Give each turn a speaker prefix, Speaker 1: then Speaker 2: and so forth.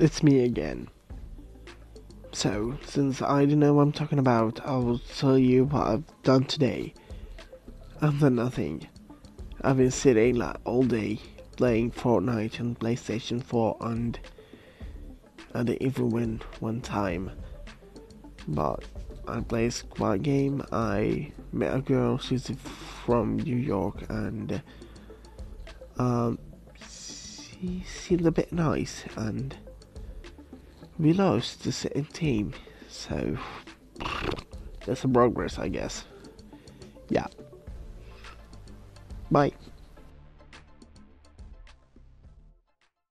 Speaker 1: it's me again. So, since I don't know what I'm talking about, I will tell you what I've done today. I've done nothing. I've been sitting like all day playing Fortnite on PlayStation 4 and I didn't even win one time. But I played squad game. I met a girl. She's from New York and um, she seemed a bit nice and we lost the same team. So that's a progress, I guess. Yeah. Bye.